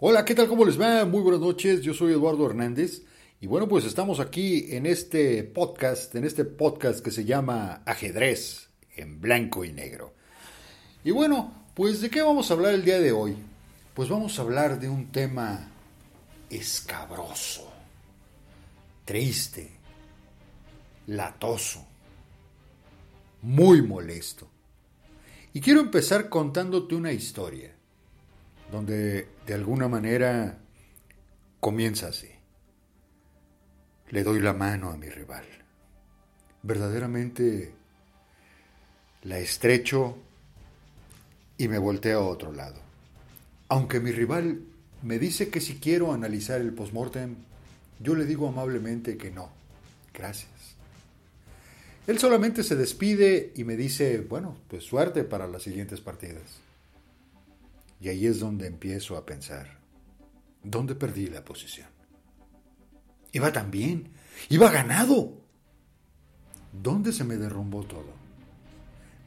Hola, ¿qué tal? ¿Cómo les va? Muy buenas noches, yo soy Eduardo Hernández y bueno, pues estamos aquí en este podcast, en este podcast que se llama Ajedrez en blanco y negro. Y bueno, pues ¿de qué vamos a hablar el día de hoy? Pues vamos a hablar de un tema escabroso, triste, latoso, muy molesto. Y quiero empezar contándote una historia donde de alguna manera comienza así. Le doy la mano a mi rival. Verdaderamente la estrecho y me volteo a otro lado. Aunque mi rival me dice que si quiero analizar el postmortem, yo le digo amablemente que no. Gracias. Él solamente se despide y me dice, bueno, pues suerte para las siguientes partidas. Y ahí es donde empiezo a pensar, ¿dónde perdí la posición? Iba tan bien, iba ganado. ¿Dónde se me derrumbó todo?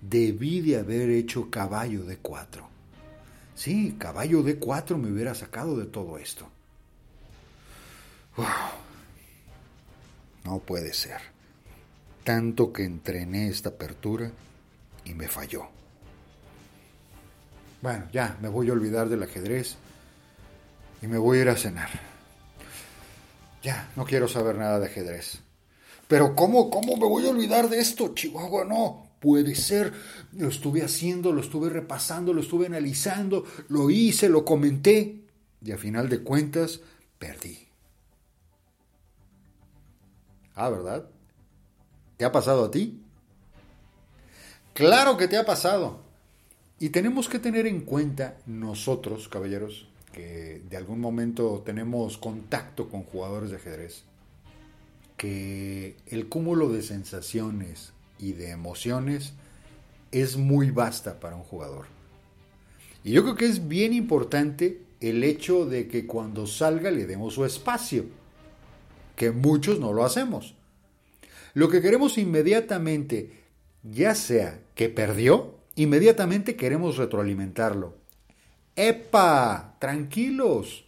Debí de haber hecho caballo de cuatro. Sí, caballo de cuatro me hubiera sacado de todo esto. No puede ser. Tanto que entrené esta apertura y me falló. Bueno, ya, me voy a olvidar del ajedrez y me voy a ir a cenar. Ya, no quiero saber nada de ajedrez. Pero ¿cómo, cómo me voy a olvidar de esto, Chihuahua? No, puede ser. Lo estuve haciendo, lo estuve repasando, lo estuve analizando, lo hice, lo comenté y a final de cuentas perdí. Ah, ¿verdad? ¿Te ha pasado a ti? Claro que te ha pasado. Y tenemos que tener en cuenta nosotros, caballeros, que de algún momento tenemos contacto con jugadores de ajedrez, que el cúmulo de sensaciones y de emociones es muy vasta para un jugador. Y yo creo que es bien importante el hecho de que cuando salga le demos su espacio, que muchos no lo hacemos. Lo que queremos inmediatamente, ya sea que perdió, inmediatamente queremos retroalimentarlo. ¡Epa! Tranquilos.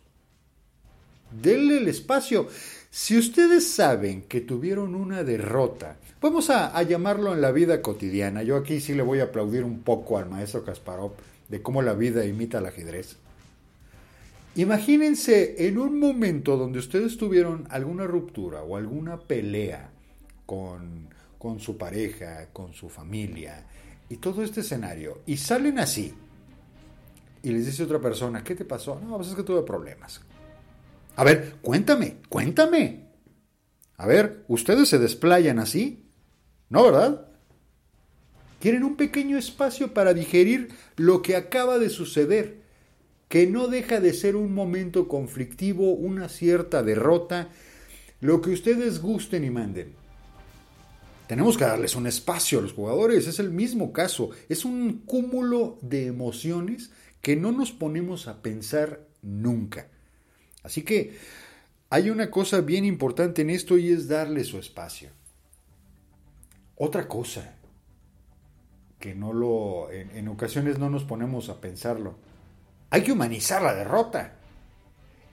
Denle el espacio. Si ustedes saben que tuvieron una derrota, vamos a, llamarlo en la vida cotidiana. Yo aquí sí le voy a aplaudir un poco al maestro Kasparov de cómo la vida imita al ajedrez. Imagínense en un momento donde ustedes tuvieron alguna ruptura o alguna pelea con, con su pareja, con su familia, y todo este escenario, y salen así, y les dice otra persona, ¿qué te pasó? No, pues es que tuve problemas. A ver, cuéntame, cuéntame. A ver, ¿ustedes se desplayan así? ¿No, verdad? Quieren un pequeño espacio para digerir lo que acaba de suceder, que no deja de ser un momento conflictivo, una cierta derrota, lo que ustedes gusten y manden. Tenemos que darles un espacio a los jugadores, es el mismo caso, es un cúmulo de emociones que no nos ponemos a pensar nunca. Así que hay una cosa bien importante en esto y es darle su espacio. Otra cosa que no lo en, en ocasiones no nos ponemos a pensarlo. Hay que humanizar la derrota.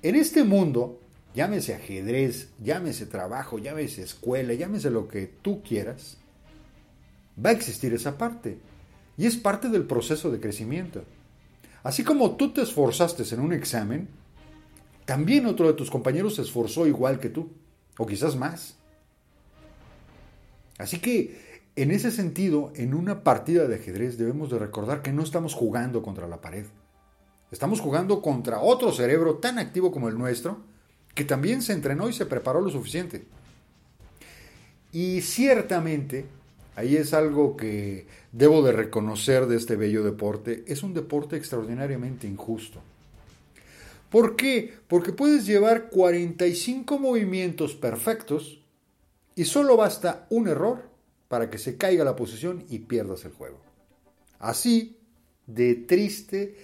En este mundo llámese ajedrez, llámese trabajo, llámese escuela, llámese lo que tú quieras, va a existir esa parte. Y es parte del proceso de crecimiento. Así como tú te esforzaste en un examen, también otro de tus compañeros se esforzó igual que tú, o quizás más. Así que, en ese sentido, en una partida de ajedrez debemos de recordar que no estamos jugando contra la pared. Estamos jugando contra otro cerebro tan activo como el nuestro, que también se entrenó y se preparó lo suficiente. Y ciertamente, ahí es algo que debo de reconocer de este bello deporte, es un deporte extraordinariamente injusto. ¿Por qué? Porque puedes llevar 45 movimientos perfectos y solo basta un error para que se caiga la posición y pierdas el juego. Así de triste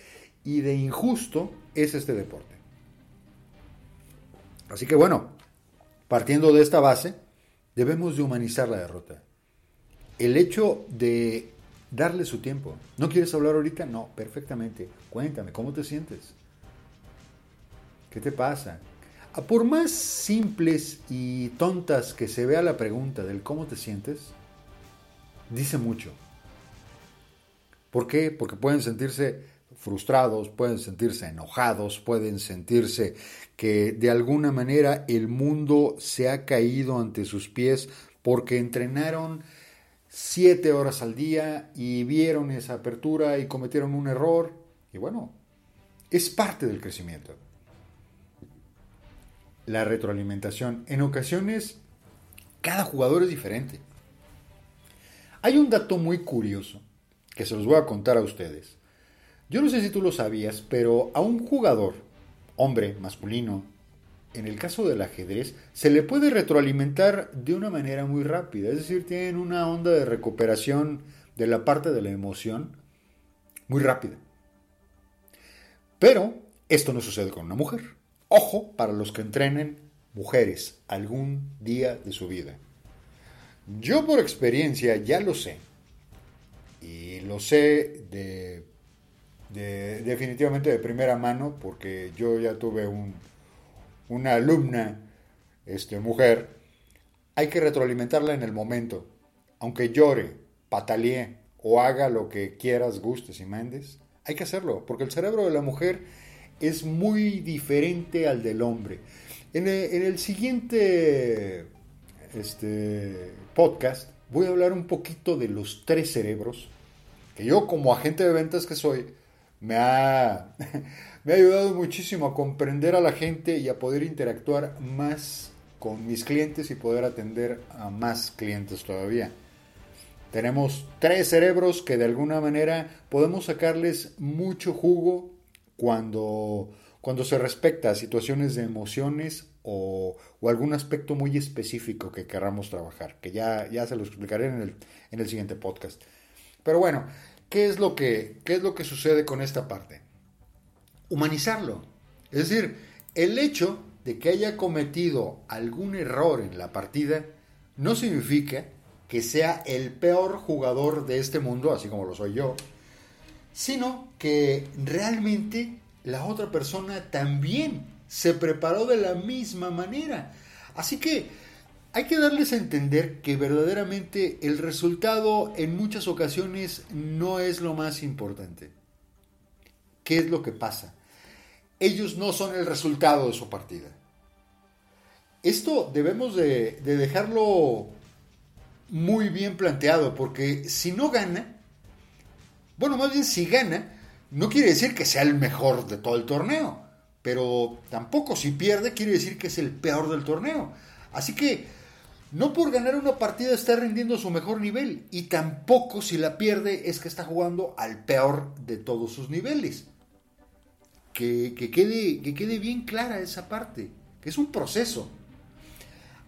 y de injusto es este deporte. Así que bueno, partiendo de esta base, debemos de humanizar la derrota. El hecho de darle su tiempo. ¿No quieres hablar ahorita? No, perfectamente. Cuéntame, ¿cómo te sientes? ¿Qué te pasa? A por más simples y tontas que se vea la pregunta del cómo te sientes, dice mucho. ¿Por qué? Porque pueden sentirse frustrados, pueden sentirse enojados, pueden sentirse que de alguna manera el mundo se ha caído ante sus pies porque entrenaron siete horas al día y vieron esa apertura y cometieron un error. Y bueno, es parte del crecimiento. La retroalimentación. En ocasiones, cada jugador es diferente. Hay un dato muy curioso que se los voy a contar a ustedes. Yo no sé si tú lo sabías, pero a un jugador, hombre, masculino, en el caso del ajedrez, se le puede retroalimentar de una manera muy rápida. Es decir, tienen una onda de recuperación de la parte de la emoción muy rápida. Pero esto no sucede con una mujer. Ojo para los que entrenen mujeres algún día de su vida. Yo por experiencia ya lo sé. Y lo sé de definitivamente de primera mano, porque yo ya tuve una alumna, este, mujer, hay que retroalimentarla en el momento. Aunque llore, patalee o haga lo que quieras, gustes y mandes, hay que hacerlo, porque el cerebro de la mujer es muy diferente al del hombre. En el, siguiente este, podcast voy a hablar un poquito de los tres cerebros, que yo como agente de ventas que soy, me ha, me ha ayudado muchísimo a comprender a la gente y a poder interactuar más con mis clientes y poder atender a más clientes todavía. Tenemos tres cerebros que de alguna manera podemos sacarles mucho jugo cuando, cuando se respecta a situaciones de emociones o, algún aspecto muy específico que queramos trabajar, que ya, ya se lo explicaré en el, en el siguiente podcast. Pero bueno, ¿qué es lo que, qué es lo que sucede con esta parte? Humanizarlo. Es decir, el hecho de que haya cometido algún error en la partida no significa que sea el peor jugador de este mundo, así como lo soy yo, sino que realmente la otra persona también se preparó de la misma manera. Así que hay que darles a entender que verdaderamente el resultado en muchas ocasiones no es lo más importante. ¿Qué es lo que pasa? Ellos no son el resultado de su partida. Esto debemos de, dejarlo muy bien planteado, porque si no gana, bueno, más bien si gana, no quiere decir que sea el mejor de todo el torneo, pero tampoco si pierde quiere decir que es el peor del torneo. Así que no por ganar una partida está rindiendo su mejor nivel y tampoco si la pierde es que está jugando al peor de todos sus niveles. Que, quede, que quede bien clara esa parte, que es un proceso.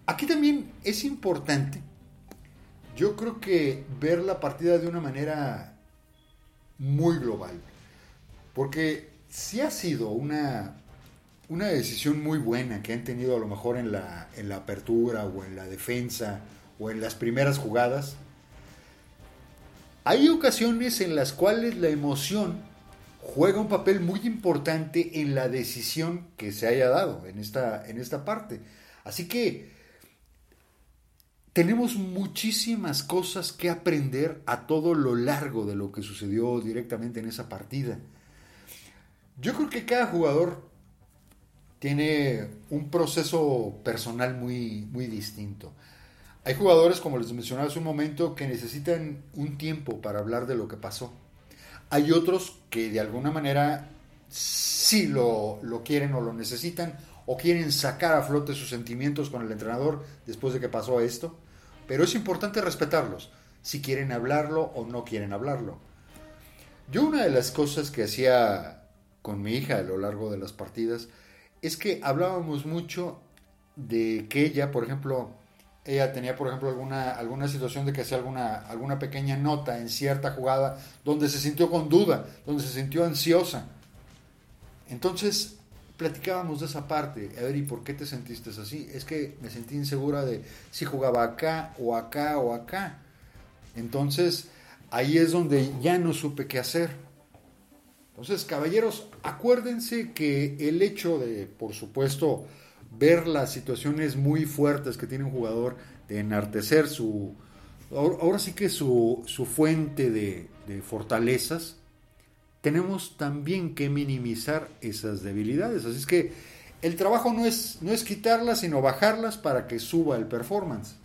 Aquí también es importante, yo creo que ver la partida de una manera muy global, porque si ha sido una, una decisión muy buena que han tenido a lo mejor en la, en la apertura o en la defensa o en las primeras jugadas, hay ocasiones en las cuales la emoción juega un papel muy importante en la decisión que se haya dado en esta, en esta parte. Así que tenemos muchísimas cosas que aprender a todo lo largo de lo que sucedió directamente en esa partida. Yo creo que cada jugador tiene un proceso personal muy, muy distinto. Hay jugadores, como les mencionaba hace un momento, que necesitan un tiempo para hablar de lo que pasó. Hay otros que de alguna manera sí lo, lo quieren o lo necesitan o quieren sacar a flote sus sentimientos con el entrenador después de que pasó esto. Pero es importante respetarlos, si quieren hablarlo o no quieren hablarlo. Yo una de las cosas que hacía con mi hija a lo largo de las partidas es que hablábamos mucho de que ella, por ejemplo, ella tenía, por ejemplo, alguna, alguna situación de que hacía alguna, alguna pequeña nota en cierta jugada donde se sintió con duda, donde se sintió ansiosa. Entonces, platicábamos de esa parte. A ver, ¿y por qué te sentiste así? Es que me sentí insegura de si jugaba acá o acá o acá. Entonces, ahí es donde ya no supe qué hacer. Entonces, caballeros, acuérdense que el hecho de, por supuesto, ver las situaciones muy fuertes que tiene un jugador, de enartecer su, ahora sí que su, su fuente de, fortalezas, tenemos también que minimizar esas debilidades. Así es que el trabajo no es, no es quitarlas, sino bajarlas para que suba el performance.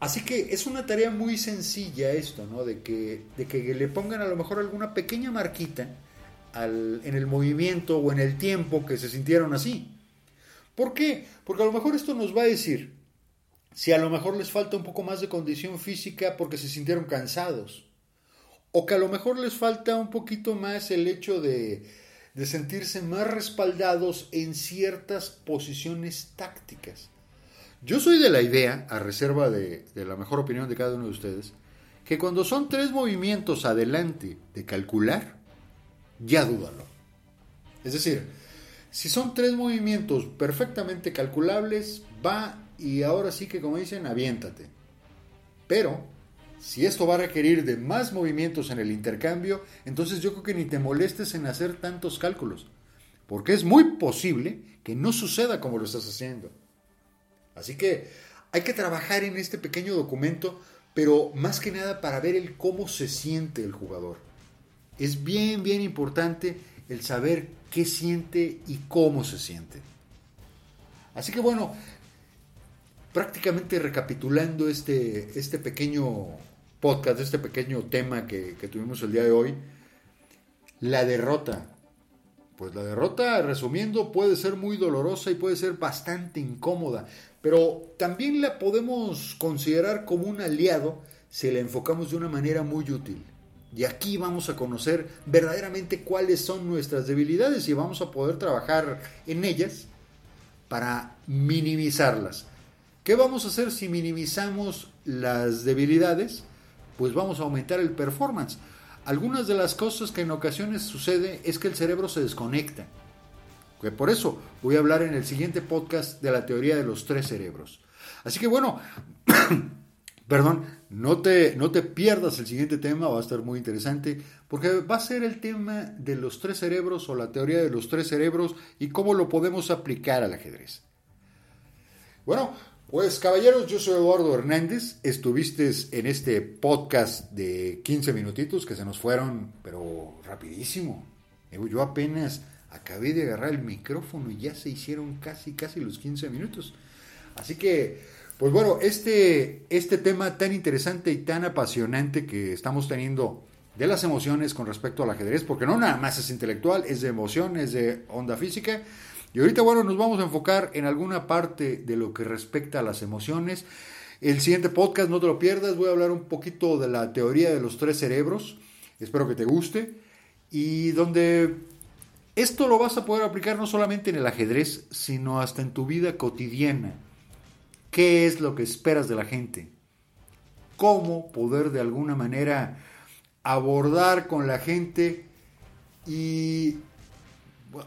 Así que es una tarea muy sencilla esto, ¿no? De que, de que le pongan a lo mejor alguna pequeña marquita en el movimiento o en el tiempo que se sintieron así. ¿Por qué? Porque a lo mejor esto nos va a decir si a lo mejor les falta un poco más de condición física porque se sintieron cansados. O que a lo mejor les falta un poquito más el hecho de, de sentirse más respaldados en ciertas posiciones tácticas. Yo soy de la idea, a reserva de, la mejor opinión de cada uno de ustedes, que cuando son tres movimientos adelante de calcular, ya dúdalo. Es decir, si son tres movimientos perfectamente calculables, va y ahora sí que como dicen, aviéntate. Pero, si esto va a requerir de más movimientos en el intercambio, entonces yo creo que ni te molestes en hacer tantos cálculos, porque es muy posible que no suceda como lo estás haciendo. Así que hay que trabajar en este pequeño documento, pero más que nada para ver el cómo se siente el jugador. Es bien, bien importante el saber qué siente y cómo se siente. Así que bueno, prácticamente recapitulando este, este pequeño podcast, este pequeño tema que, que tuvimos el día de hoy, la derrota. Pues la derrota, resumiendo, puede ser muy dolorosa y puede ser bastante incómoda, pero también la podemos considerar como un aliado si la enfocamos de una manera muy útil. Y aquí vamos a conocer verdaderamente cuáles son nuestras debilidades y vamos a poder trabajar en ellas para minimizarlas. ¿Qué vamos a hacer si minimizamos las debilidades? Pues vamos a aumentar el performance. Algunas de las cosas que en ocasiones sucede es que el cerebro se desconecta por eso voy a hablar en el siguiente podcast de la teoría de los tres cerebros. Así que bueno, perdón, no te, no te pierdas el siguiente tema, va a estar muy interesante, porque va a ser el tema de los tres cerebros o la teoría de los tres cerebros y cómo lo podemos aplicar al ajedrez. Bueno, pues caballeros, yo soy Eduardo Hernández, estuviste en este podcast de 15 minutitos que se nos fueron, pero rapidísimo. Yo apenas acabé de agarrar el micrófono y ya se hicieron casi, casi los 15 minutos. Así que, pues bueno, este, este tema tan interesante y tan apasionante que estamos teniendo de las emociones con respecto al ajedrez, porque no nada más es intelectual, es de emoción, es de onda física. Y ahorita, bueno, nos vamos a enfocar en alguna parte de lo que respecta a las emociones. El siguiente podcast, no te lo pierdas, voy a hablar un poquito de la teoría de los tres cerebros. Espero que te guste. Y donde esto lo vas a poder aplicar no solamente en el ajedrez, sino hasta en tu vida cotidiana. ¿Qué es lo que esperas de la gente? ¿Cómo poder de alguna manera abordar con la gente? Y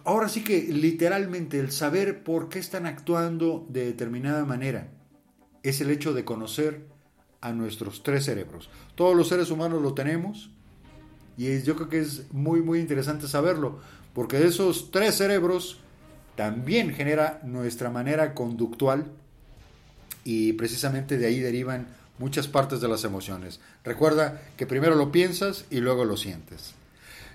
ahora sí que literalmente el saber por qué están actuando de determinada manera es el hecho de conocer a nuestros tres cerebros. Todos los seres humanos lo tenemos y yo creo que es muy muy interesante saberlo porque de esos tres cerebros también genera nuestra manera conductual y precisamente de ahí derivan muchas partes de las emociones. Recuerda que primero lo piensas y luego lo sientes.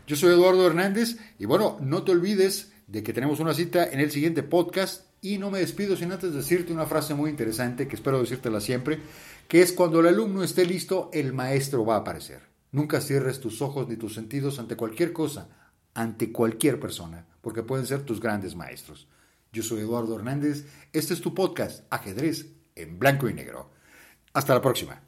Yo soy Eduardo Hernández y bueno, no te olvides de que tenemos una cita en el siguiente podcast y no me despido sin antes decirte una frase muy interesante que espero decírtela siempre, que es cuando el alumno esté listo, el maestro va a aparecer. Nunca cierres tus ojos ni tus sentidos ante cualquier cosa, ante cualquier persona, porque pueden ser tus grandes maestros. Yo soy Eduardo Hernández, este es tu podcast, Ajedrez en Blanco y Negro. Hasta la próxima.